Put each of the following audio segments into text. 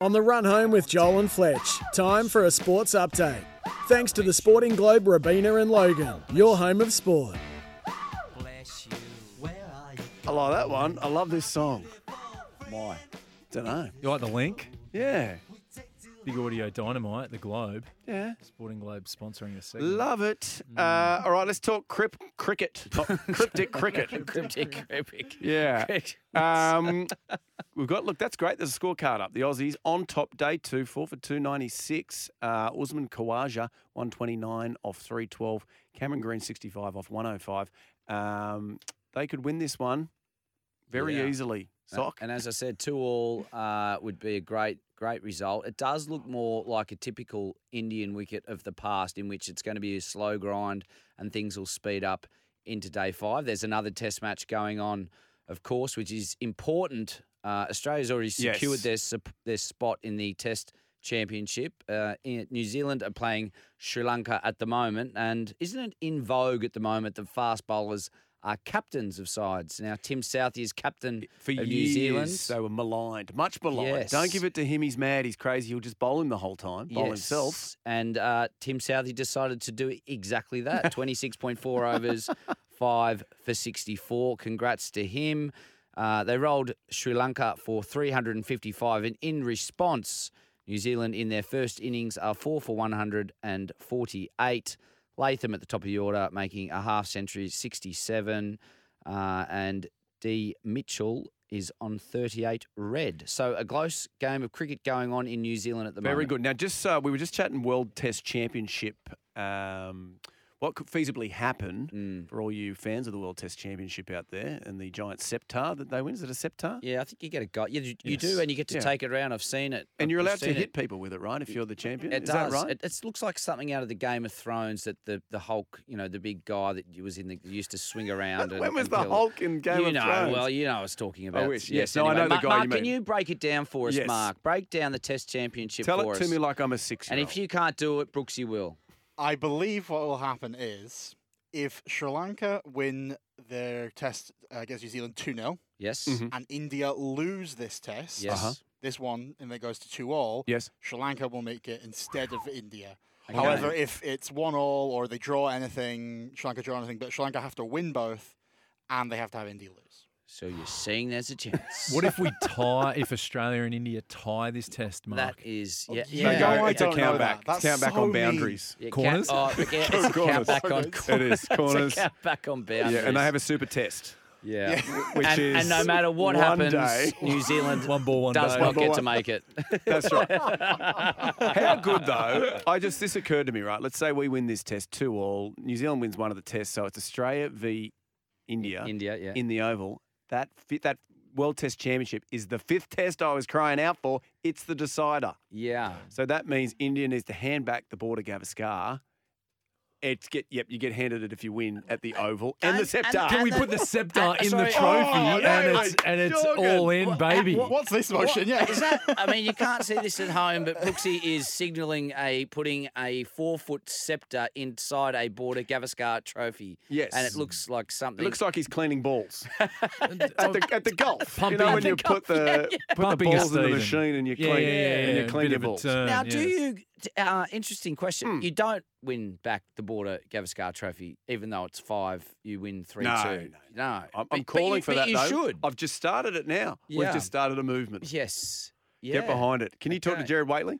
On the run home with Joel and Fletch, time for a sports update. Thanks to the Sporting Globe, Robina and Logan, your home of sport. I like that one. I love this song. Why? Don't know. You like the link? Yeah. Big Audio Dynamite, the Globe. Yeah. Sporting Globe sponsoring the segment. Love it. Uh, all right, let's talk crip- cricket. Not cryptic cricket. Cryptic, cryptic. Yeah. Um, we've got, look, that's great. There's a scorecard up. The Aussies on top, day two, four for 296. Uh, Usman Khawaja, 129 off 312. Cameron Green, 65 off 105. Um, they could win this one very Yeah. easily. Sock. And as I said, two all uh, would be a great, great result. It does look more like a typical Indian wicket of the past, in which it's going to be a slow grind and things will speed up into day five. There's another Test match going on, of course, which is important. Uh, Australia's already secured Yes. their their spot in the Test Championship. Uh, in, New Zealand are playing Sri Lanka at the moment, and isn't it in vogue at the moment that fast bowlers are captains of sides? Now, Tim Southee is captain For of years, New Zealand. they were maligned, much maligned. Don't give it to him. He's mad. He's crazy. He'll just bowl him the whole time. Bowl himself. And uh, Tim Southee decided to do exactly that 26.4 overs, five for 64. Congrats to him. Uh, they rolled Sri Lanka for 355. And in response, New Zealand in their first innings are four for 148. Latham at the top of the order, making a half century, 67. Uh, and D. Mitchell is on 38 red. So a close game of cricket going on in New Zealand at the Very moment. Very good. Now, just uh, we were just chatting World Test Championship. Um, what could feasibly happen Mm. for all you fans of the World Test Championship out there and the giant scepter that they win? Is it a scepter? Yeah, I think you get a go. You, you Yes. do, and you get to Yeah. take it around. I've seen it. And I've you're allowed to hit it. people with it, right? If you're the champion, It is does. that right? It, it looks like something out of the Game of Thrones that the, the Hulk, you know, the big guy that was in the used to swing around. And, when was and the kill- Hulk in Game you of know, Thrones? well, you know, I was talking about. wish. Yes, no, I anyway. know the Mark, guy you Mark, can you break it down for us, Yes. Mark? Break down the Test Championship Tell for it to me like I'm a and six-year-old. if you can't do it, Brooksy will. I believe what will happen is if Sri Lanka win their test uh, against New Zealand 2 0 Yes. Mhm. and India lose this test, Yes. Uh-huh. this one, and it goes to 2 all, yes. Sri Lanka will make it instead of India. Okay. However, if it's 1 all or they draw anything, Sri Lanka draw anything, but Sri Lanka have to win both and they have to have India lose. So you're seeing there's a chance. What if we tie, if Australia and India tie this test, Mark? that is? Oh, yeah. yeah. So yeah. go, No, I it's a don't count that. back. That's count back so on boundaries. Yeah, Corners? Count, oh, okay, it's a Corners. count back on. It is corners. It's a count back on boundaries. Yeah, and they have a super test, Yeah. which and, is and no matter what happens, day. New Zealand One ball, one does day. not One get ball, to make it. That's right. How good though? I just this occurred to me, right? Let's say we win this test two all. New Zealand wins one of the tests, so it's Australia v India India, yeah. in the Oval. That fit that World Test Championship is the fifth test I was crying out for. It's the decider. yeah. So that means India needs to hand back the ball to Gavaskar. It's get yep, you get handed it if you win at the Oval and, the And- scepter. and- Can we put the scepter in the sorry. trophy Oh, no, and it's and it's Jorgen. all in, baby? What's this motion? Yeah. Is that? I mean, you can't see this at home, but Brooksy is signalling a putting a four foot scepter inside a border Gavaskar trophy. Yes. and it looks like something. It looks like he's cleaning balls at the at the golf. you Pumping- know when you the put the yeah, put the Pumping a balls in the Stephen. machine and you clean yeah, yeah, and you clean bit your of a balls. turn, now, do yes. you? Uh, interesting question. Hmm. You don't win back the border Gavaskar trophy, even though it's five. You win three No, two. No, I'm, I'm but calling you, for but that You though. should. I've just started it now. We've just started a movement. Yes. Yeah. Get behind it. Can you talk to Jared Waitley?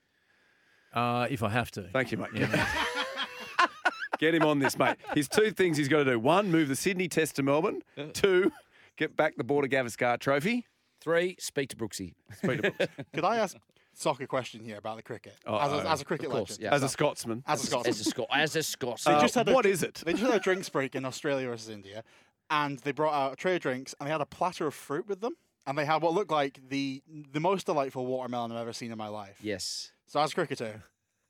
Uh, if I have to. Thank you, mate. Yeah. Get him on this, mate. His two things he's got to do: one, move the Sydney Test to Melbourne; two, get back the Border Gavaskar Trophy. Three. Speak to Brooksy. Speak to Brooks. Could I ask soccer question here about the cricket? As Uh-oh. a, as a cricket course, legend. yeah. As a Scotsman, As a Scotsman. As a Scot. As a Scot. They Uh, just had a- what is it? They just had a drinks break in Australia versus India, and they brought out a tray of drinks, and they had a platter of fruit with them, and they had what looked like the the most delightful watermelon I've ever seen in my life. yes. So as a cricketer,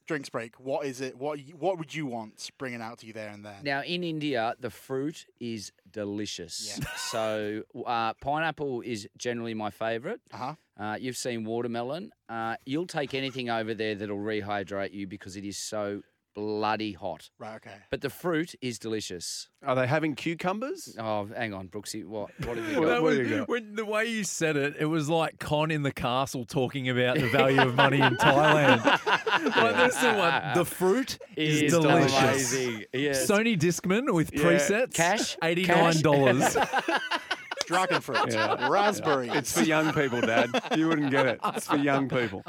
drinks break. What is it? What what would you want bringing out to you there and then? Now in India, the fruit is delicious. So uh, pineapple is generally my favourite. Uh-huh. Uh, you've seen watermelon. Uh, you'll take anything over there that'll rehydrate you because it is so bloody hot. Right, okay. But the fruit is delicious. Are they having cucumbers? Oh, hang on, Brooksy. What? What have you got? Was- you got? when- the way you said it, it was like Con in the castle talking about the value of money in Thailand. like that's the one. The fruit is, delicious. Yes. Sony Discman with presets. Cash? Cash? $89. dragonfruit, yeah. raspberry. It's for young people, Dad. You wouldn't get it. It's for young people.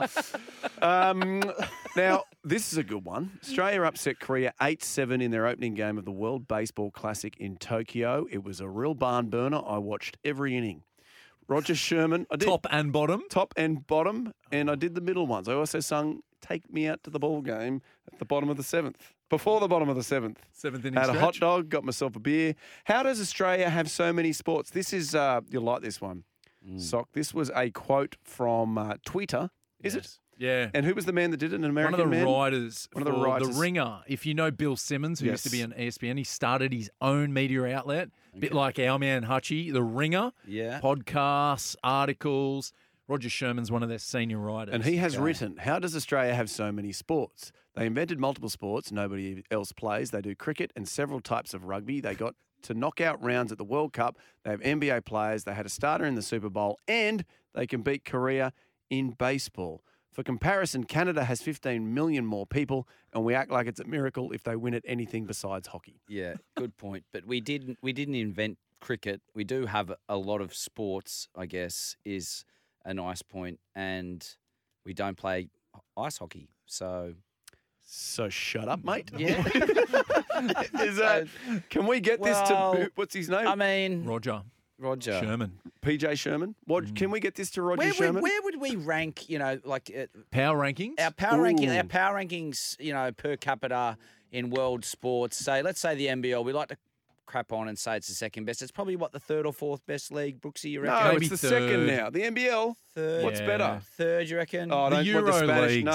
Um, now, this is a good one. Australia upset Korea 8 7 in their opening game of the World Baseball Classic in Tokyo. It was a real barn burner. I watched every inning. Roger Sherman. I did. Top and bottom. Top and bottom. And I did the middle ones. I also sung Take Me Out to the Ball Game at the bottom of the seventh before the bottom of the seventh. Seventh inning Had a hot dog, got myself a beer. How does Australia have so many sports? This is uh, you'll like this one, Sock. This was a quote from uh, Twitter. Is it? Yeah. And who was the man that did it? An American One of the man. writers One of the writers. The Ringer. If you know Bill Simmons, who used to be Yes. on ESPN, he started his own media outlet, a bit like our man Hutchie, The Ringer. Yeah. Podcasts, articles. Roger Sherman's one of their senior writers. And he has written, How does Australia have so many sports? They invented multiple sports nobody else plays. They do cricket and several types of rugby. They got to knockout rounds at the World Cup. They have NBA players. They had a starter in the Super Bowl and they can beat Korea in baseball. For comparison, Canada has 15 million more people, and we act like it's a miracle if they win at anything besides hockey. Yeah, good point. But we didn't we didn't invent cricket. We do have a lot of sports, I guess, is a nice point, and we don't play ice hockey. So So shut up, mate. yeah, Is that? Can we get this Well, to what's his name? I mean Roger Roger. Sherman. PJ Sherman. What? Can we get this to Roger Where Sherman? would, where would we rank? You know, like uh, Power rankings. our power ranking, our power rankings, you know, per capita in world sports. Say, let's say the NBL. We like to crap on and say it's the second best. It's probably what the third or fourth best league. Brooksy, you no, reckon? Maybe it's the second now. The NBL. third. What's Yeah. better? Third, you reckon? Oh, the don't Euro want the Spanish. leagues. No,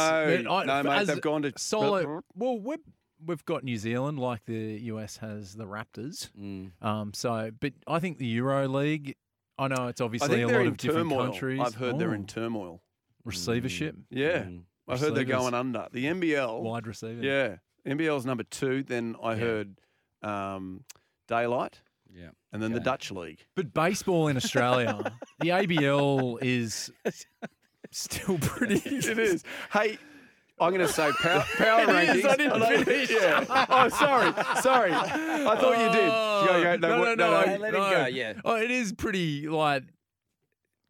But I, no, mate. They've gone to solo. Well, we've, we've got New Zealand, like the US has the Raptors. Mm. Um, so, but I think the Euro League. I know it's obviously a lot in of different turmoil. countries. I've heard they're in Oh, turmoil. receivership, Yeah, Mm. I heard they're going under. The NBL. wide receiver. Yeah, NBL's number two. Then I Yeah. heard um, Daylight, Yeah. and then the Dutch League. But baseball in Australia, the ABL is still pretty. it is. Hey. I'm going to say power, power It is, rankings. I didn't finish. Yeah. Oh, sorry. Sorry. I thought you did. Oh, Go, go, no, no, what- no, let him go, yeah. Oh, it is pretty like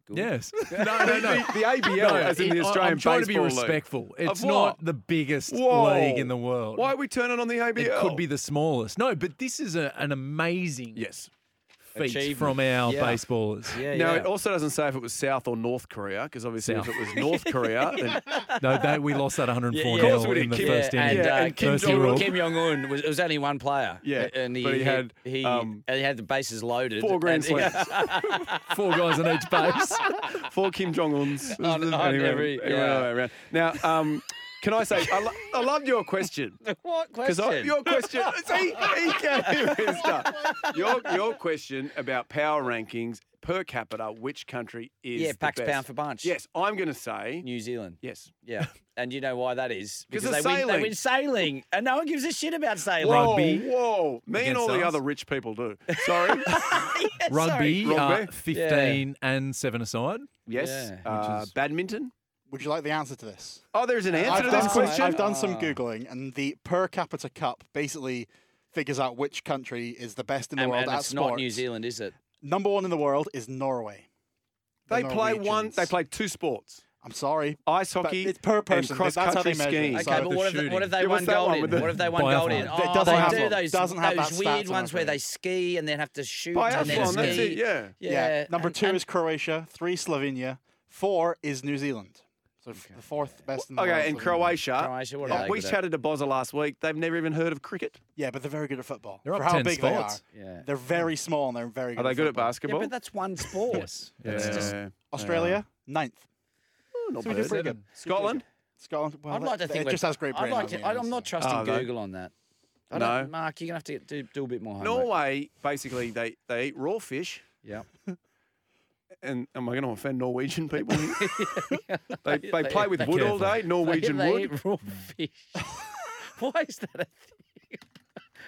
Good. yes. No, no, no. The, the ABL, No, as in it- the Australian I'm trying to be Baseball League. respectful. It's not the biggest Whoa. league in the world. Why are we turning on the ABL? It could be the smallest. No, but this is a, an amazing Yes. Feat from our Yeah. baseballers. Yeah, Now, yeah. it also doesn't say if it was South or North Korea, because obviously South. if it was North Korea, then No, they, we lost that 104 Yeah, yeah. Of course we nil in the Kim- first yeah, inning. and, Yeah, uh, and Kim Jong-un- Kim Jong Un was was only one player. Yeah, and he but he had, he, um, and he had the bases loaded. four grand and- slams. Four guys on each base. four Kim Jong Uns. On- on every- yeah. Now, um, can I say, I, lo- I loved your question. what Because question? your question, see, he can't even start. Your, your question about power rankings per capita, which country is yeah, the packs best? pound for bunch. Yes, I'm going to say New Zealand. yes. Yeah, and you know why that is? 'Cause Because of they win, they sailing. win sailing, and no one gives a shit about sailing. Whoa, Rugby whoa! Me and against all the us. other rich people do. Sorry. Yeah, Rugby, sorry. uh, Rugby? 15 and 7 aside. yes. Yeah. Uh, is- badminton. Would you like the answer to this? Oh, there's an answer I've to done, this some, question. I've done some Ah. googling, and the per capita cup basically figures out which country is the best in the And, world and at it's sports. not New Zealand, is it? Number one in the world is Norway. The They play one. They play two sports: I'm sorry. ice hockey it's per and person. cross That's how they country measure skiing. Okay, So but the what if, what if they Yeah, won gold in? the What if they won gold in? Oh, It doesn't they have do one. those, Doesn't have those weird ones where they ski and then have to shoot and then ski. That's it. Yeah. Yeah. Number and- two and- is Croatia. Three Slovenia. Four is New Zealand. So f- the fourth best in the world. Okay, in Croatia. Croatia. What Yeah. are they We good at? chatted to Bozza last week. They've never even heard of cricket. Yeah, but they're very good at football. They're For up how 10 big spots. they Yeah. They're very small and they're very good Are they at good at football. Yeah, basketball? but that's one sport. Yes. That's just- Yeah. Australia, ninth. Oh, not So we did bad. pretty good. Scotland. Scotland. Well, I'd like to that- think it we're- just has Great I'd brand like to, I- I'm not trusting Oh, they- Google on that. I No. don't, Mark, you're gonna have to do, do a bit more homework. Norway, basically, they, they eat raw fish. Yeah. And am I going to offend Norwegian people? here? they, they They- play with they wood all careful. day, Norwegian they, wood. Eat raw fish. Why is that a thing?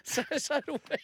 So, so do we.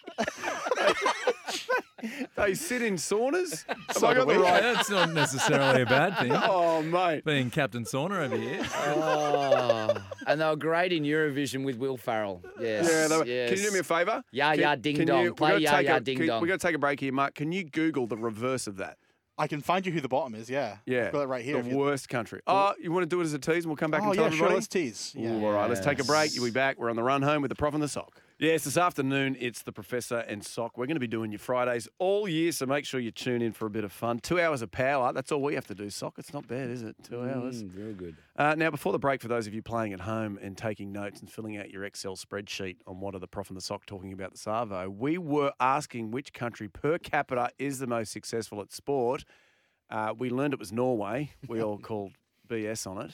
They sit in saunas. Have So I got the right? That's not necessarily a bad thing. Oh, mate. Being Captain Sauna over here. Oh, and they were great in Eurovision with Will Ferrell. Yes. Yeah, they were- yes. Can you do me a favour? Yeah, yeah, ya ding can dong. you- we Play gotta ya take a- ding can- dong. we got to take a break here, Mark. Can you Google the reverse of that? I can find you who the bottom is. Yeah. Yeah, I've got it right here. The worst country. Oh, you want to do it as a tease, and we'll come back oh and tell yeah, sure. everybody. Let's tease. Yeah. Ooh, all right, let's take a break. You'll be back. We're on the run home with the prof and the sock. Yes, this afternoon it's the professor and sock. We're going to be doing your Fridays all year, so make sure you tune in for a bit of fun. Two hours of power. That's all we have to do, sock. It's not bad, is it? Two hours. Mm, real good. Uh, now, before the break, for those of you playing at home and taking notes and filling out your Excel spreadsheet on what are the prof and the sock talking about the Savo, we were asking which country per capita is the most successful at sport. Uh, we learned it was Norway. We all called BS on it.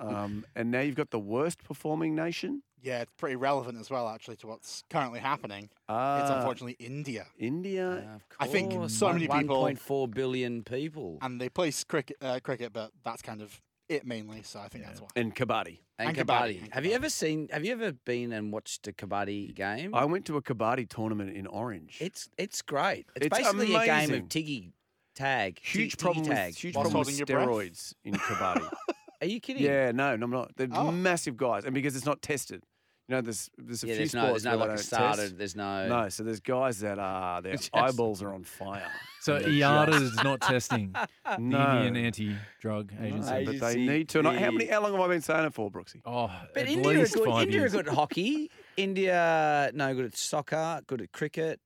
Um, and now you've got the worst performing nation. Yeah, it's pretty relevant as well, actually, to what's currently happening. it's Ah, unfortunately India, India. of I think course, so one- many people- 1.4 billion people. and they play cricket, uh, cricket, but that's kind of it mainly. So I think that's why. and kabaddi. And, and kabaddi. kabaddi, Have you ever seen? Have you ever been and watched a kabaddi game? I went to a kabaddi tournament in Orange. It's it's great. It's, It's basically a game of tiggy tag. huge tig- problem tiggy with tag. huge Whilst problem with holding your breath? steroids in kabaddi. Are you kidding? Yeah, no, no, I'm not. They're Oh. massive guys, and because it's not tested, you know, there's there's a Yeah, few there's no, sports there's no where like they a don't starter. test. There's no. No, so there's guys that are their Just- eyeballs are on fire. So And they're IATA just- is not testing the No. Indian anti-drug agency. No, but they Agency, need to. And I- how many? How long have I been saying it for, Brooksy? Oh, But at India are least good. five India are good at hockey. India no good at soccer. Good at cricket.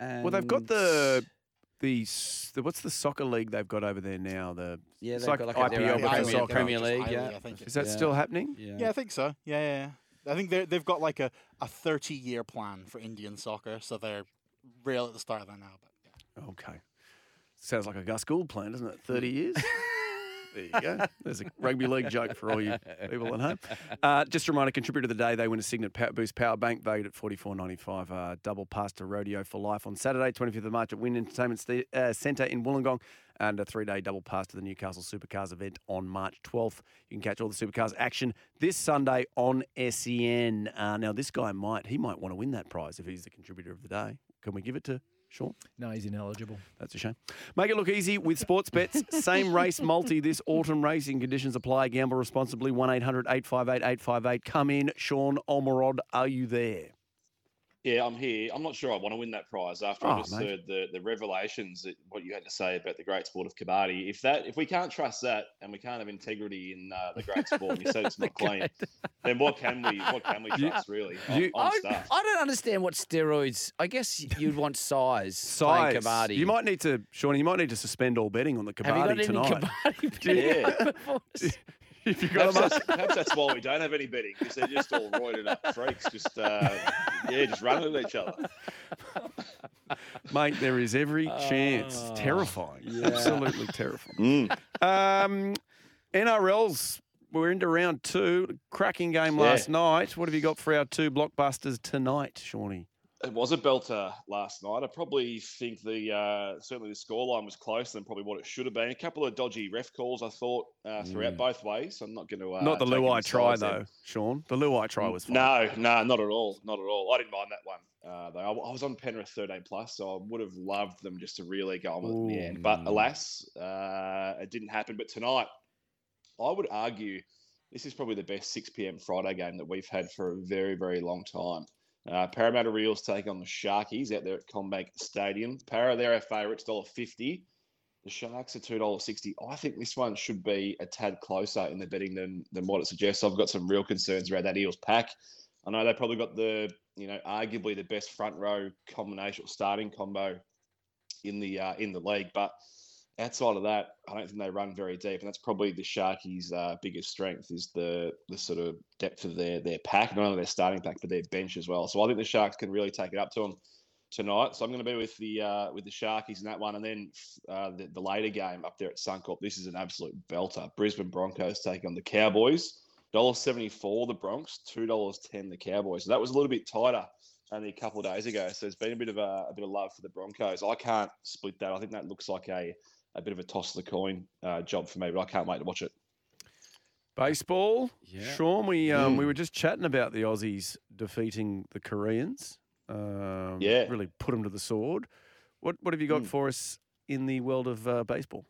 Well, they've got the the, s- the what's the soccer league they've got over there now? The yeah. it's They've like got like IPL, a, their own but for Premier, soccer. Premier League. Yeah. I think. is that Yeah. still happening? Yeah. Yeah, I think so. Yeah, yeah. yeah. I think they they've got like a, a 30 year plan for Indian soccer, so they're real at the start of that now. But yeah. Okay. Sounds like a Gus Gould plan, doesn't it? 30 years? there you go. There's a rugby league joke for all you people at home. Uh, just a reminder, contributor of the day, they win a Cygnett Power Boost Power Bank valued at forty four ninety five. Uh, double pass to Rodeo for Life on Saturday, 25th of March at WIN Entertainment St- uh, Centre in Wollongong. And a three day double pass to the Newcastle Supercars event on March 12th. You can catch all the Supercars action this Sunday on SEN. Uh, now, this guy might, he might want to win that prize if he's the contributor of the day. Can we give it to Sean? No, he's ineligible. That's a shame. Make it look easy with Sportsbet. Same race multi this autumn racing conditions apply. Gamble responsibly. 1 800 858 858. Come in. Sean Olmerod, are you there? Yeah, I'm here. I'm not sure I want to win that prize after Oh, I just mate. heard the, the revelations that what you had to say about the great sport of kabaddi. If that if we can't trust that and we can't have integrity in uh, the great sport, and you said it's not clean, then what can we what can we You- trust really on, you- on I, stuff? I don't understand what steroids. I guess you'd want size. Size. Playing kabaddi. You might need to, Sean, you might need to suspend all betting on the Have kabaddi tonight. Yeah. kabaddi before? if you got Perhaps them that's, perhaps that's why we don't have any betting because they're just all roided up freaks, just uh, yeah, just running at each other. mate, there is every chance. Oh, terrifying. yeah. Absolutely terrifying. Um, NRL's, we're into round two. Cracking game Yeah. last night. What have you got for our two blockbusters tonight, Shawnee? It was a belter last night. I probably think the uh, certainly the scoreline was closer than probably what it should have been. A couple of dodgy ref calls, I thought, uh, throughout both ways. I'm not going to uh, Not the Luai try, though, Sean. The Luai try was fine. No, no, not at all. Not at all. I didn't mind that one. Uh, though I, I was on Penrith 13 plus, so I would have loved them just to really go on with it the end. But alas, uh, it didn't happen. But tonight, I would argue this is probably the best 6 p.m. Friday game that we've had for a very, very long time. Uh, Parramatta Reels take on the Sharkies out there at CommBank Stadium. Para, they're our favourites, $1.50. The Sharks are $2.60. I think this one should be a tad closer in the betting than, than what it suggests. I've got some real concerns around that Eels pack. I know they probably got the, you know, arguably the best front row combination starting combo in the uh, in the league, but outside of that, I don't think they run very deep, and that's probably the Sharkies' uh, biggest strength is the the sort of depth of their their pack, not only their starting pack but their bench as well. So I think the Sharks can really take it up to them tonight. So I'm going to be with the uh, with the Sharkies in that one, and then uh, the, the later game up there at Suncorp. This is an absolute belter. Brisbane Broncos taking on the Cowboys. Dollar seventy four the Bronx, two dollars ten the Cowboys. So that was a little bit tighter only a couple of days ago. So there's been a bit of a, a bit of love for the Broncos. I can't split that. I think that looks like a a bit of a toss of the coin uh, job for me, but I can't wait to watch it. Baseball. Yeah. Sean, we um, Mm. we were just chatting about the Aussies defeating the Koreans. Um, Yeah. Really put them to the sword. What what have you got Mm. for us in the world of uh, baseball?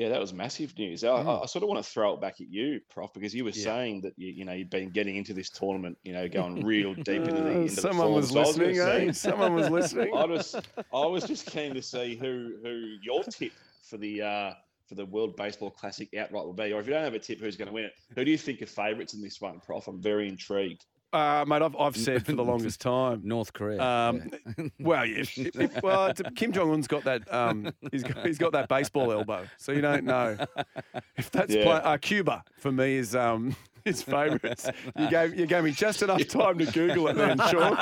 Yeah, that was massive news. I, I, I sort of want to throw it back at you, Prof, because you were Yeah. saying that you, you know you've been getting into this tournament, you know, going real deep into the. Uh, Into someone the was form. So I listening, gonna eh? Someone was listening. I was I was just keen to see who who your tip for the uh, for the World Baseball Classic outright will be, or if you don't have a tip, who's going to win it? Who do you think are favourites in this one, Prof? I'm very intrigued. Uh, mate, I've, I've said for the longest time. North Korea. Um, well, yeah, if- if- well, Kim Jong Un's got that. Um, he's got, he's got that baseball elbow, so you don't know if that's Yeah. play, uh, Cuba for me is um, his favourites. You gave you gave me just enough time to Google it, then, Sean.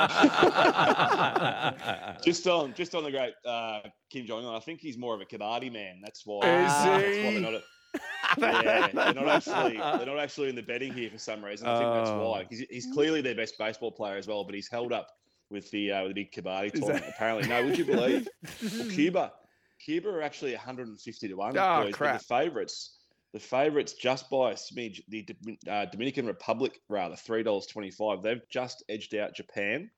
Just on just on the great uh, Kim Jong Un, I think he's more of a kabaddi man. That's why. Is that's why he? they're not. Yeah, they're not actually they're not actually in the betting here for some reason. I think that's why. why. 'Cause he's clearly their best baseball player as well, but he's held up with the uh, with the big kabaddi Is that- tournament. Apparently, no. Would you believe? Well, Cuba, Cuba are actually 150 to one. Oh, boys, crap. The favourites, the favourites just by a smidge. The uh, Dominican Republic, rather, three dollars twenty-five. They've just edged out Japan.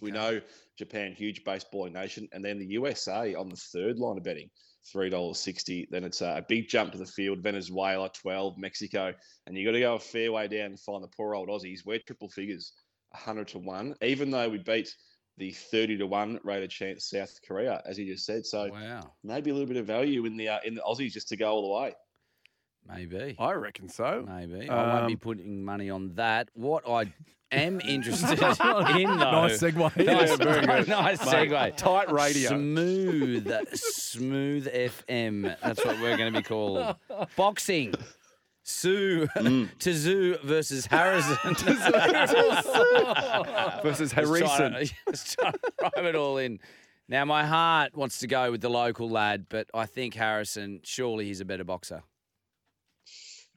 We know Japan, huge baseballing nation, and then the USA on the third line of betting, three dollars sixty. Then it's a big jump to the field. Venezuela, twelve. Mexico, and you got to go a fair way down and find the poor old Aussies. We're triple figures, hundred to one. Even though we beat the thirty to one rated chance South Korea, as you just said. So wow. maybe a little bit of value in the uh, in the Aussies just to go all the way. Maybe. I reckon so. Maybe. I won't be Um, putting money on that. What I am interested in, though. Nice segue. Nice, nice segue. Tight radio. Smooth, smooth FM. That's what we're going to be called. Boxing. Sue, Mm. Tazoo versus Harrison. Versus Harrison. to- just trying to throw it all in. Now, my heart wants to go with the local lad, but I think Harrison, surely he's a better boxer.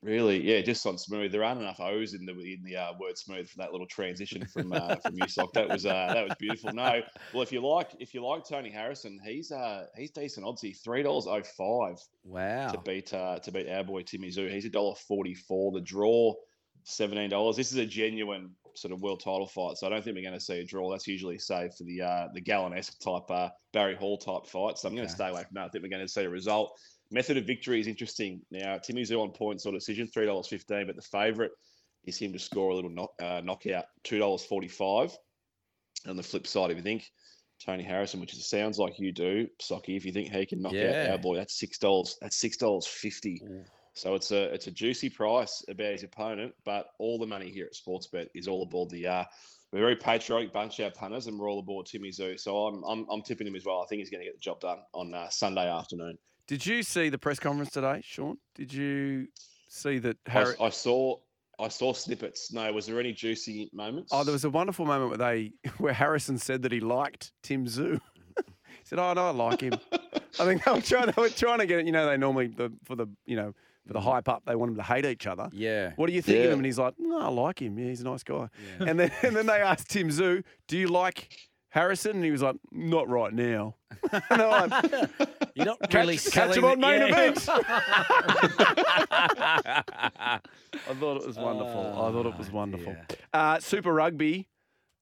Really, yeah, just on smooth. There aren't enough O's in the in the uh, word smooth for that little transition from uh, from Usoc. That was uh, that was beautiful. No, well, if you like if you like Tony Harrison, he's uh he's decent oddsy. Three dollars oh five Wow. to beat uh, to beat our boy Timmy Tszyu. He's a dollar forty four. The draw seventeen dollars. This is a genuine sort of world title fight, so I don't think we're going to see a draw. That's usually saved for the uh, the Gallen-esque type uh, Barry Hall type fight. So I'm going to Okay. stay away from that. I think we're going to see a result. Method of victory is interesting. Now Timmy Tszyu on points or decision three dollars fifteen, but the favourite is him to score a little knock, uh, knockout two dollars forty five. On the flip side, if you think Tony Harrison, which it sounds like you do, Socky, if you think he can knock Yeah. out our boy, that's six dollars. That's six dollars fifty. Ooh. So it's a it's a juicy price about his opponent, but all the money here at Sportsbet is all aboard the. Uh, we're a very patriotic bunch, our punters, and we're all aboard Timmy Tszyu. So I'm I'm, I'm tipping him as well. I think he's going to get the job done on uh, Sunday afternoon. Did you see the press conference today, Sean? Did you see that I, Harry? I saw I saw snippets. No, was there any juicy moments? Oh, there was a wonderful moment where they where Harrison said that he liked Tim Tszyu. he said, "Oh no, I like him." I think they were trying. They were trying to get it. You know, they normally the for the you know for the hype up, they want them to hate each other. Yeah. What do you think of him? And he's like, "No, I like him. Yeah, he's a nice guy." And then and then they asked Tim Tszyu, "Do you like Harrison?" And he was like, "Not right now." and they're like, You're not Catch- really catch selling him on main yeah. event. I thought it was wonderful. I thought it was Oh, wonderful. dear. Uh, Super Rugby.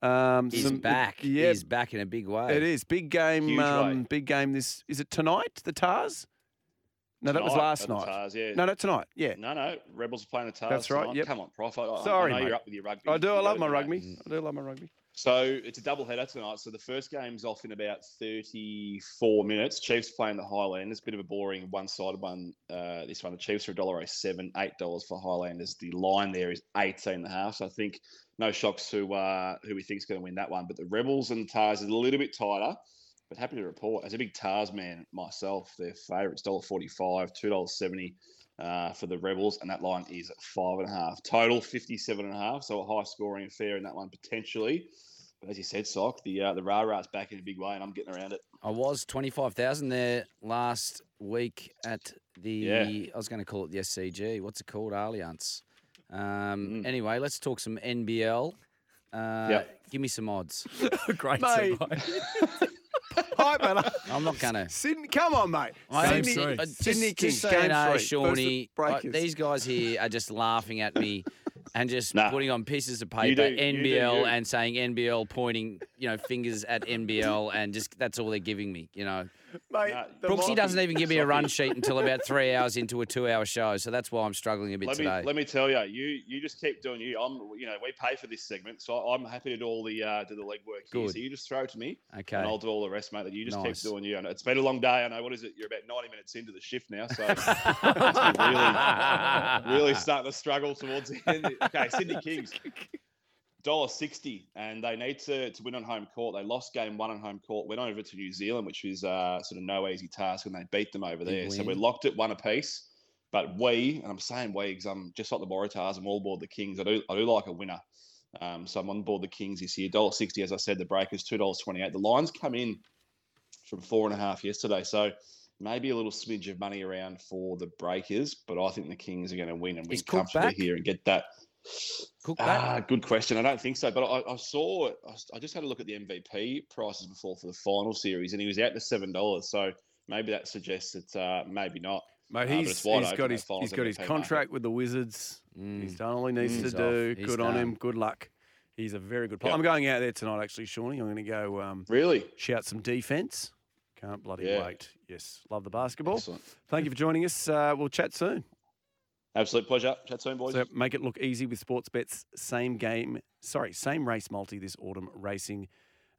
Um, He's some- back. Yeah, He's back in a big way. it is big game. Huge Um, way. big game. This is it tonight. The Tahs. No, that was Tonight last at the night. Tahs, yeah. No, no, tonight. Yeah, No, no, Rebels are playing the Tahs. That's right, tonight. yep. Come on, Prof. I, I- Sorry, I know mate. you're up with your rugby. I do. I You love gotta my do that. rugby. I do love my rugby. So it's a double header tonight. So the first game's off in about 34 minutes. Chiefs playing the Highlanders. Bit of a boring one-sided one. Uh, this one, the Chiefs are $1.07, $8 for Highlanders. The line there is 18 and a half. So I think no shocks who uh, who we think is going to win that one. But the Rebels and the Tahs is a little bit tighter. But happy to report, as a big Tahs man myself, their favourites $1.45, $2.70 uh, for the Rebels, and that line is five and a half. Total 57 and a half, so a high scoring affair in that one potentially. But as you said, Sock, the uh, the rah rah's back in a big way, and I'm getting around it. I was 25,000 there last week at the, Yeah. I was going to call it the SCG. What's it called? Allianz. Um, Mm. Anyway, let's talk some NBL. Uh, Yep. Give me some odds. Great Mate. segue. Hype it. I'm not gonna. Sydney, come on, mate. I- Game Sydney, uh, just, Sydney just Kings, so game you know, Shawnee, the uh, these guys here are just laughing at me and just Nah. putting on pieces of You paper do- you do NBL you. and saying NBL, pointing you know fingers at NBL, and just that's all they're giving me. You know, Mate, Brooksy doesn't even give me a run sheet until about three hours into a two-hour show, so that's why I'm struggling a bit Let me today. let me tell you, you you just keep doing you. I'm you know we pay for this segment, so I'm happy to do all the uh, do the legwork here. Good. So you just throw it to me, okay, and I'll do all the rest, mate. That you just Nice. keep doing you. And it's been a long day. I know. What is it? You're about 90 minutes into the shift now, so really really starting to struggle towards the end. Okay, Sydney Kings. Dollar sixty, and they need to, to win on home court. They lost game one on home court, went over to New Zealand, which is uh, sort of no easy task, and they beat them over there. So we're locked at one apiece. But we, and I'm saying we, because I'm just like the Waratahs, I'm all aboard the Kings. I do I do like a winner. Um, so I'm on board the Kings this year. Dollar sixty, as I said, the Breakers two dollars twenty eight. The lines come in from four and a half yesterday, so maybe a little smidge of money around for the Breakers. But I think the Kings are going to win and win Is comfortably here and get that. Cook back? Ah, good question. I don't think so, but I, I saw. I just had a look at the MVP prices before for the final series, and he was out to seven dollars. So maybe that suggests that uh, maybe not. Mate, Uh, but he's, it's wide he's got his he's got his MVP market. contract with the Wizards. Mm. He's done all he needs Mm. to He's do. off. He's Good on him. Good luck. He's a very good player. Yep. I'm going out there tonight, actually, Shawnee. I'm going to go um, Really? shout some defense. Can't bloody Yeah. wait. Yes, love the basketball. Excellent. Thank you for joining us. Uh, we'll chat soon. Absolute pleasure. Chat soon, boys. So make it look easy with Sportsbet. Same game, sorry, same race multi this autumn racing.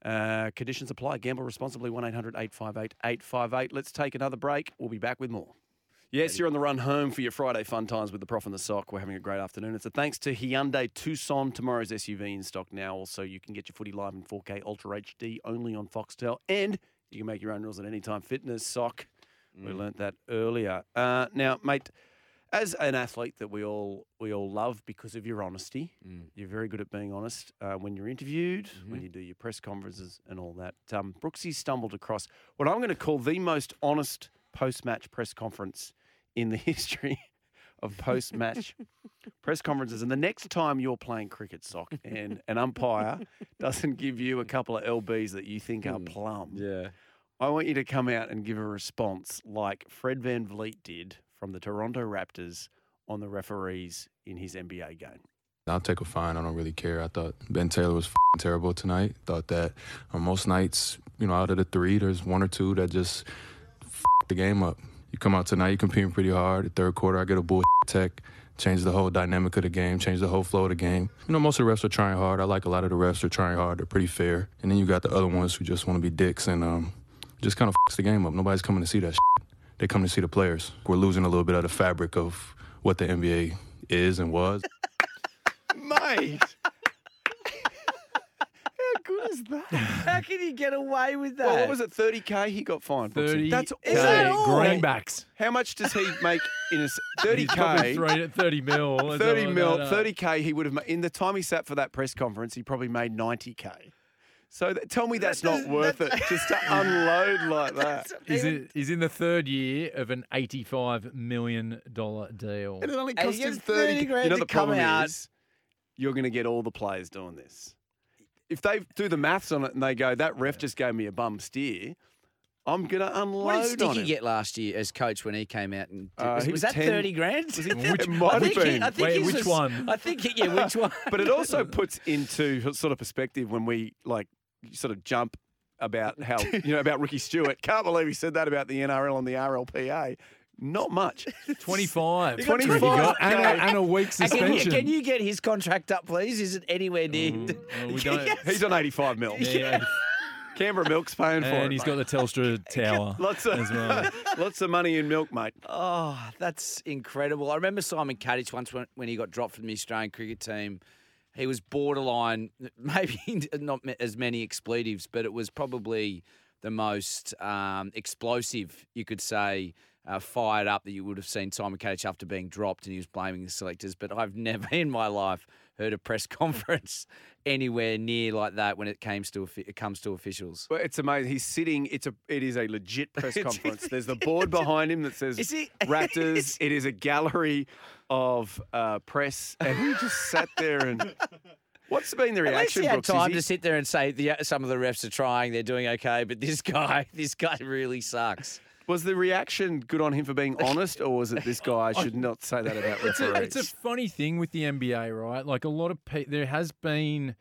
Uh, conditions apply. Gamble responsibly. 1 800 858 858. Let's take another break. We'll be back with more. Yes, you're on the run home for your Friday fun times with the Prof and the Sock. We're having a great afternoon. It's a thanks to Hyundai Tucson, tomorrow's SUV in stock now. Also, you can get your footy live in 4K Ultra HD only on Foxtel. And you can make your own rules at any time. Fitness, Sock. We learnt that earlier. Uh, now, mate, as an athlete that we all we all love because of your honesty, Mm. you're very good at being honest uh, when you're interviewed, Mm-hmm. when you do your press conferences and all that. Um, Brooksy stumbled across what I'm going to call the most honest post-match press conference in the history of post-match press conferences. And the next time you're playing cricket sock and an umpire doesn't give you a couple of lbs that you think are plum, Yeah. I want you to come out and give a response like Fred VanVleet did from the Toronto Raptors on the referees in his NBA game. I'll take a fine. I don't really care. I thought Ben Taylor was terrible tonight. Thought that on most nights, you know, out of the three, there's one or two that just the game up. You come out tonight, you're competing pretty hard. The third quarter, I get a bull tech, change the whole dynamic of the game, change the whole flow of the game. You know, most of the refs are trying hard. I like a lot of the refs are trying hard. They're pretty fair. And then you got the other ones who just want to be dicks and um, just kind of f- the game up. Nobody's coming to see that. Shit. They come to see the players. We're losing a little bit of the fabric of what the NBA is and was. Mate! How good is that? How can you get away with that? Well, what was it? 30k he got fined. 30 That's Is that all. all? greenbacks. How much does he make in a s- He's probably 30k? throwing it 30 mil. 30 mil, 30k. Uh, he would have in the time he sat for that press conference. He probably made 90k. So th- tell me that's not worth it just to unload like that. He's in, he's in the third year of an $85 million deal. And it only And cost him 30 30 grand You know to the come problem out. is you're going to get all the players doing this. If they do the maths on it and they go, that ref just gave me a bum steer, I'm going to unload What did on Sticky him. get last year as coach when he came out and did, Uh, was, he was was that 10 thirty grand? Was he- Which- might have think, he, been. Wait, his which was- one? I think he- yeah, which one? but it also puts into sort of perspective when we like sort of jump about how you know about Ricky Stuart. Can't believe he said that about the NRL and the RLPA. Not much. 25. got 25. Got- and, a, and a week And can, you, suspension. can you get his contract up, please? Is it anywhere near? Mm, well, we don't- He's on 85 mil. Yeah, Canberra Milk's paying for it. and he's got the Telstra tower lots of as well. lots of money in milk, mate. Oh, that's incredible. I remember Simon Katich once when, when he got dropped from the Australian cricket team. He was borderline, maybe not as many expletives, but it was probably the most um, explosive, you could say, uh, fired up that you would have seen Simon Katich after being dropped and he was blaming the selectors. But I've never in my life heard a press conference anywhere near like that when it comes to it comes to officials. Well, it's amazing. He's sitting. It's a. It is a legit press conference. There's the board behind him that says Is he- Raptors. It is a gallery of uh, press, and he just sat there and What's been the At least reaction, he had Brooks? Is time he- to sit there and say the, some of the refs are trying, they're doing okay, but this guy, this guy really sucks. Was the reaction good on him for being honest, or was it this guy should not say that about It's a, referees? it's a funny thing with the NBA, right? Like a lot of people, there has been.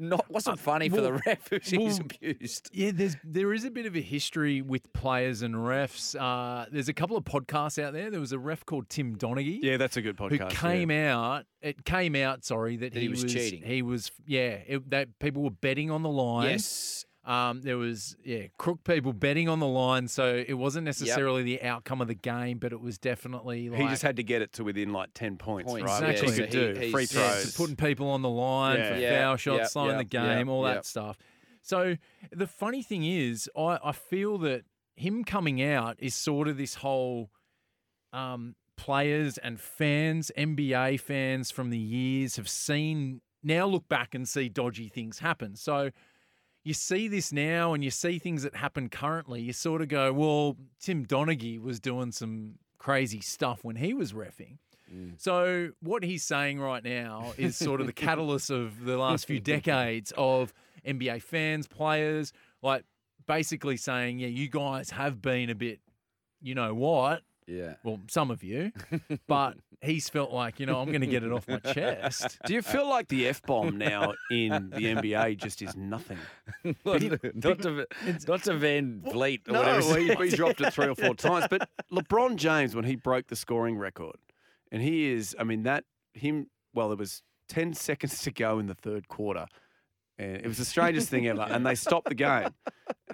Not wasn't funny for the well- ref who he was well, abused. Yeah, there's there is a bit of a history with players and refs. Uh, there's a couple of podcasts out there. There was a ref called Tim Donaghy. yeah, that's a good podcast. Who podcast. came out? It came out. Sorry, that, That he was cheating. He was, yeah. It, that people were betting on the line. Yes. Um, there was yeah crook people betting on the line, so it wasn't necessarily the outcome of the game, but it was definitely like He just had to get it to within like ten points, Points, right? yeah. Which he could he- do he's- free throws. so putting people on the line Yeah. for Yeah, foul shots, yeah, slowing the yeah, game, all yeah. that stuff. So the funny thing is, I, I feel that him coming out is sort of this whole um, players and fans, NBA fans from the years have seen now look back and see dodgy things happen. So you see this now and you see things that happen currently. You sort of go, well, Tim Donaghy was doing some crazy stuff when he was refing. Mm. So what he's saying right now is sort of the catalyst of the last few decades of NBA fans, players, like basically saying, yeah, you guys have been a bit, you know what? Yeah. Well, some of you, but he's felt like, you know, I'm going to get it off my chest. Do you feel like the f bomb now in the NBA just is nothing? not, not to, not to VanVleet or No, whatever. he, he dropped it three or four times. But LeBron James, when he broke the scoring record, and he is, I mean, that him. Well, it was ten seconds to go in the third quarter, and it was the strangest thing ever. And they stopped the game,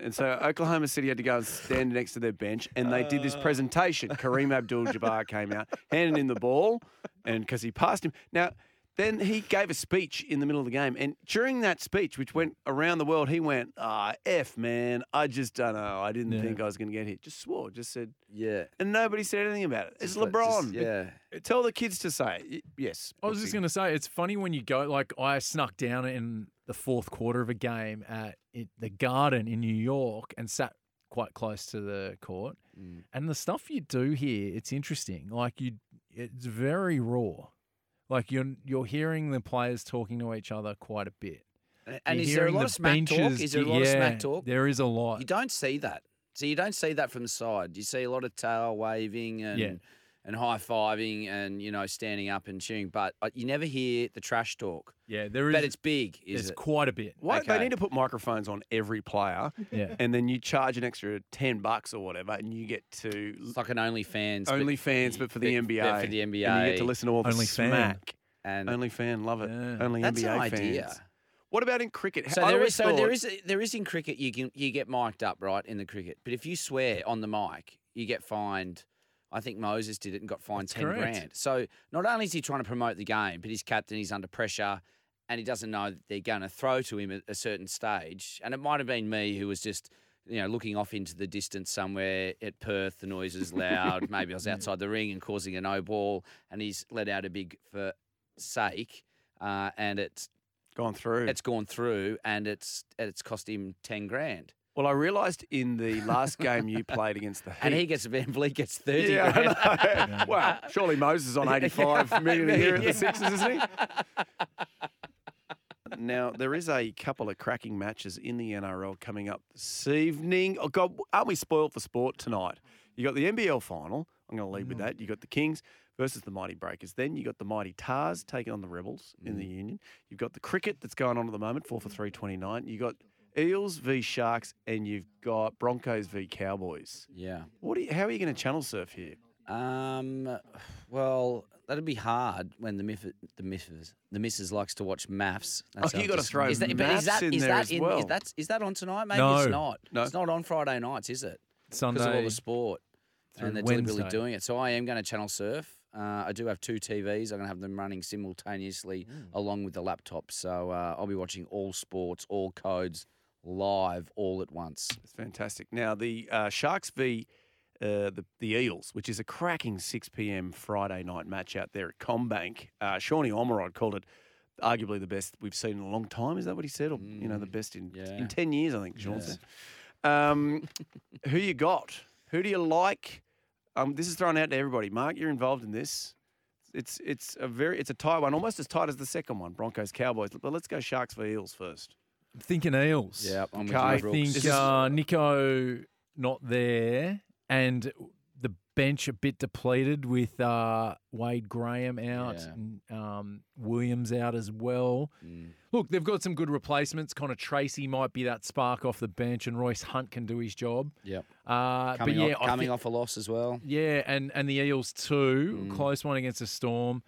and so Oklahoma City had to go and stand next to their bench, and they did this uh. presentation. Kareem Abdul-Jabbar came out, handing him the ball, and because he passed him. Now, then he gave a speech in the middle of the game, and during that speech, which went around the world, he went, "Ah, f man, I just don't know. I didn't Yeah. think I was going to get hit." Just swore, just said, Yeah. and nobody said anything about it. It's Just like- LeBron. just- yeah. Tell the kids to say it. Y- yes. I was just going to say, it's funny when you go, like, I snuck down in the fourth quarter of a game at it, the Garden in New York and sat quite close to the court. Mm. And the stuff you do here, it's interesting. Like, you, it's very raw. Like, you're, you're hearing the players talking to each other quite a bit. And, is there a lot the of smack talk? Is there a lot of smack talk? There is a lot. You don't see that. So you don't see that from the side. You see a lot of tail waving and Yeah. And high fiving and you know standing up and cheering, but uh, you never hear the trash talk. Yeah, there is. But it's big, is there's it? quite a bit. Why they need to put microphones on every player, Yeah. and then you charge an extra ten bucks or whatever, and you get to It's like an OnlyFans. but- OnlyFans, but for the but- but NBA. For the NBA, And you get to listen to all the Only fan. smack. And Only fan, love it. Yeah. Only that's NBA an idea. fans. What about in cricket? So I there always is so there thought- is there is in cricket you can you get mic'd up right in the cricket, but if you swear on the mic, you get fined. I think Moses did it and got fined That's ten correct. grand. So not only is he trying to promote the game, but he's captain, he's under pressure, and he doesn't know that they're going to throw to him at a certain stage. And it might have been me who was just you know looking off into the distance somewhere at Perth. The noise is loud. Maybe I was outside the ring and causing a no ball, and he's let out a big for sake, uh, and it's gone through. it's gone through and it's it's cost him ten grand. Well, I realised in the last game you played against the Heat. And he gets VanVleet gets thirty yeah, grand. I know. well, surely Moses is on 85 million a year at Yeah. the Sixers, isn't he? Now, there is a couple of cracking matches in the NRL coming up this evening. Oh, God, aren't we spoiled for sport tonight? You got the NBL final. I'm going to lead with mm. that. You got the Kings versus the Mighty Breakers. Then you got the Mighty Tahs taking on the Rebels in the mm. Union. You've got the cricket that's going on at the moment, 4 for mm. 329. You got Eels v Sharks, and you've got Broncos v Cowboys. Yeah. What? Are you, how are you going to channel surf here? Um. Well, that'd be hard when the miff, the missus the missus likes to watch maths. That's Oh, you gotta just- throw is that, but is maths that in is there that as in, well. Is that is that on tonight? Maybe No. it's not. No. It's not on Friday nights, is it? Sunday. Because of all the sport. through and they're deliberately Wednesday. doing it. So I am going to channel surf. Uh, I do have two TVs. I'm going to have them running simultaneously Mm. along with the laptop. So uh, I'll be watching all sports, all codes, live, all at once. It's fantastic. Now the uh, Sharks v uh, the the Eels, which is a cracking 6 p.m. Friday night match out there at CommBank. Uh, Shawnee Omerod called it arguably the best we've seen in a long time. Is that what he said? Or you know the best in yeah. in 10 years, I think. Sean Yeah. said. Um, who you got? Who do you like? Um, this is thrown out to everybody. Mark, you're involved in this. it's it's a very it's a tight one, almost as tight as the second one, Broncos Cowboys. But let's go Sharks for Eels first. Thinking Eels. Yeah, I'm Okay, I think uh, Nicho not there, and the bench a bit depleted with uh, Wade Graham out Yeah. and um, Williams out as well. Mm. Look, they've got some good replacements. Connor Tracey might be that spark off the bench, and Royce Hunt can do his job. Yep. Uh, Coming, but yeah, off, coming thi- off a loss as well. yeah, and and the Eels too, Mm. close one against the Storm.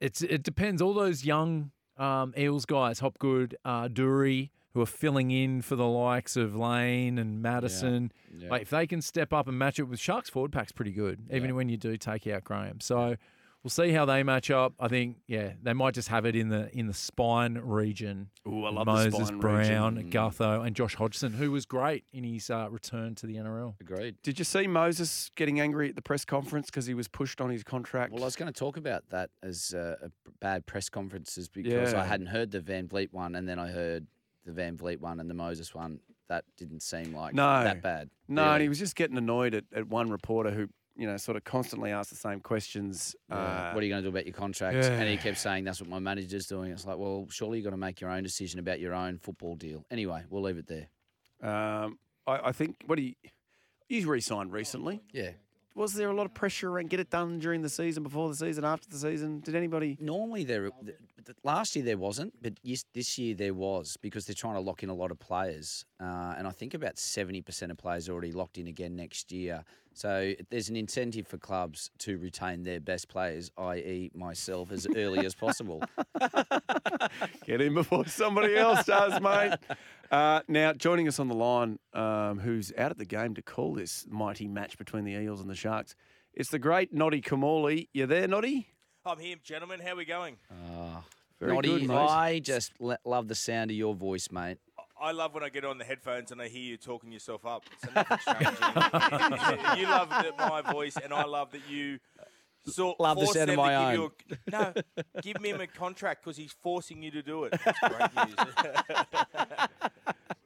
It's it depends. All those young um, Eels guys, Hopgood, uh, Dury, who are filling in for the likes of Lane and Matterson. Yeah. Like, if they can step up and match it with Sharks forward pack's pretty good, even Yeah. when you do take out Graham. So we'll see how they match up. I think yeah, they might just have it in the in the spine region. Ooh, I love Moses the spine Brown, region. Gutho, and Josh Hodgson, who was great in his uh, return to the NRL. Agreed. Did you see Moses getting angry at the press conference because he was pushed on his contract? Well, I was going to talk about that as uh, bad press conferences because Yeah. I hadn't heard the VanVleet one, and then I heard the VanVleet one and the Moses one. That didn't seem like No. that bad. no, and he was just getting annoyed at, at one reporter who, you know, sort of constantly asked the same questions. Yeah. Uh, what are you going to do about your contract? And he kept saying, that's what my manager's doing. It's like, well, surely you've got to make your own decision about your own football deal. Anyway, we'll leave it there. um, I, I think, what do you, you re-signed recently. Yeah. Was there a lot of pressure around get it done during the season, before the season, after the season? Did anybody? Normally, there th- th- last year there wasn't, but yes, this year there was because they're trying to lock in a lot of players, uh, and I think about seventy percent of players are already locked in again next year. So there's an incentive for clubs to retain their best players, i.e., myself, as early as possible. Get in before somebody else does, mate. Uh, now, joining us on the line, um, who's out at the game to call this mighty match between the Eels and the Sharks, it's the great Noddy Kamali. You there, Noddy? I'm here, gentlemen. How are we going? Uh, Very Noddy, good, mate. I just le- love the sound of your voice, mate. I love when I get on the headphones and I hear you talking yourself up. So nothing's changing. you love the, my voice, and I love that you sort Love the sound of my give you a- no, give him a contract because he's forcing you to do it. That's great news.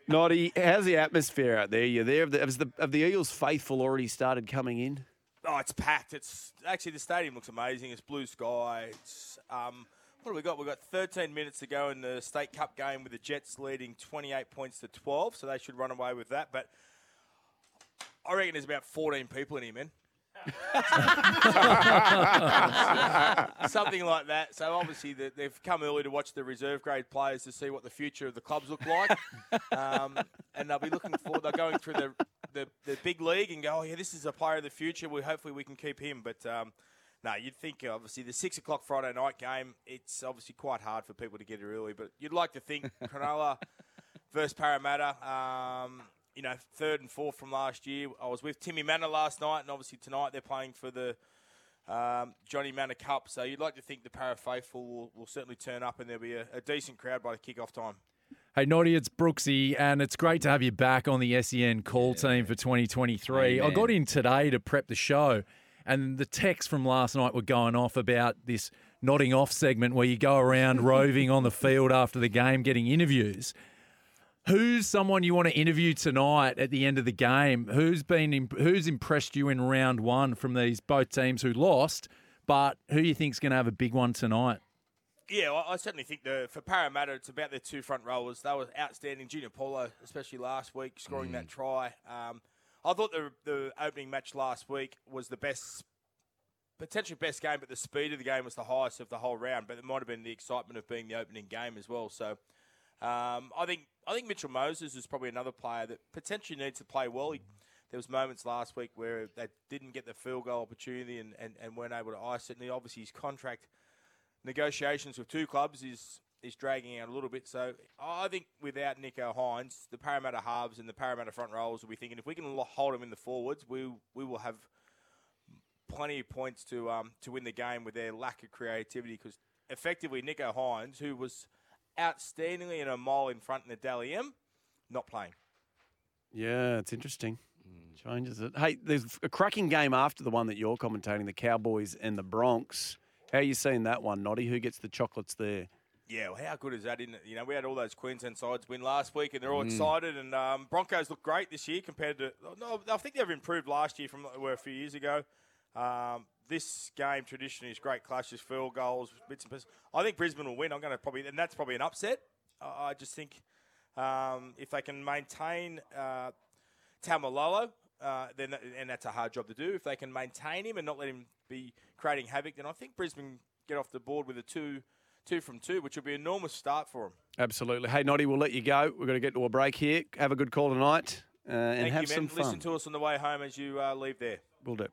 Noddy, how's the atmosphere out there? You're there. Have the, has the, have the Eels faithful already started coming in? Oh, it's packed. It's actually the stadium looks amazing. It's blue sky. It's um, what do we got? We've got 13 minutes to go in the State Cup game with the Jets leading 28 points to 12, so they should run away with that. But I reckon there's about 14 people in here, man. Something like that. So obviously the, they've come early to watch the reserve grade players to see what the future of the clubs look like, um, and they'll be looking forward. They're going through the, the the big league and go, oh yeah, this is a player of the future. We hopefully we can keep him. But um, no, you'd think obviously the six o'clock Friday night game. It's obviously quite hard for people to get here early, but you'd like to think Cronulla versus Parramatta. Um, you know, third and fourth from last year. I was with Timmy Mannah last night, and obviously tonight they're playing for the um, Johnny Mannah Cup. So you'd like to think the Parra faithful will, will certainly turn up, and there'll be a, a decent crowd by the kick-off time. Hey, Noddy, it's Brooksy, and it's great to have you back on the SEN call team for 2023. I got in today to prep the show, and the texts from last night were going off about this nodding off segment where you go around roving on the field after the game getting interviews. Who's someone you want to interview tonight at the end of the game? Who's been who's impressed you in round one from these both teams who lost, but who you think's going to have a big one tonight? Yeah, well, I certainly think the for Parramatta, it's about their two front rowers. They were outstanding. Junior Paulo, especially last week, scoring that try. Um, I thought the the opening match last week was the best, potentially best game, but the speed of the game was the highest of the whole round. But it might have been the excitement of being the opening game as well. So um, I think I think Mitchell Moses is probably another player that potentially needs to play well. He, there was moments last week where they didn't get the field goal opportunity and, and, and weren't able to ice it. And obviously his contract negotiations with two clubs is is dragging out a little bit. So I think without Nicho Hynes, the Parramatta halves and the Parramatta front rows will be thinking if we can hold them in the forwards, we we will have plenty of points to um to win the game with their lack of creativity. Because effectively, Nicho Hynes, who was outstandingly in a mile in front in the Dally M, not playing. Yeah, it's interesting. Changes it. Hey, there's a cracking game after the one that you're commentating, the Cowboys and the Bronx. How are you seeing that one, Noddy? Who gets the chocolates there? Yeah, well, how good is that? In you know, we had all those Queensland sides win last week, and they're all excited. And um, Broncos look great this year compared to. No, I think they've improved last year from where a few years ago. Um, this game traditionally is great clashes, field goals, bits and pieces. I think Brisbane will win. I'm going to probably, and that's probably an upset. I I just think um, if they can maintain uh, Taumalolo, uh, then and that's a hard job to do. If they can maintain him and not let him be creating havoc, then I think Brisbane get off the board with a two, two from two, which will be an enormous start for them. Absolutely. Hey, Noddy, we'll let you go. We're going to get to a break here. Have a good call tonight uh, and Thank have you, some fun. Listen to us on the way home as you uh, leave there. We'll do.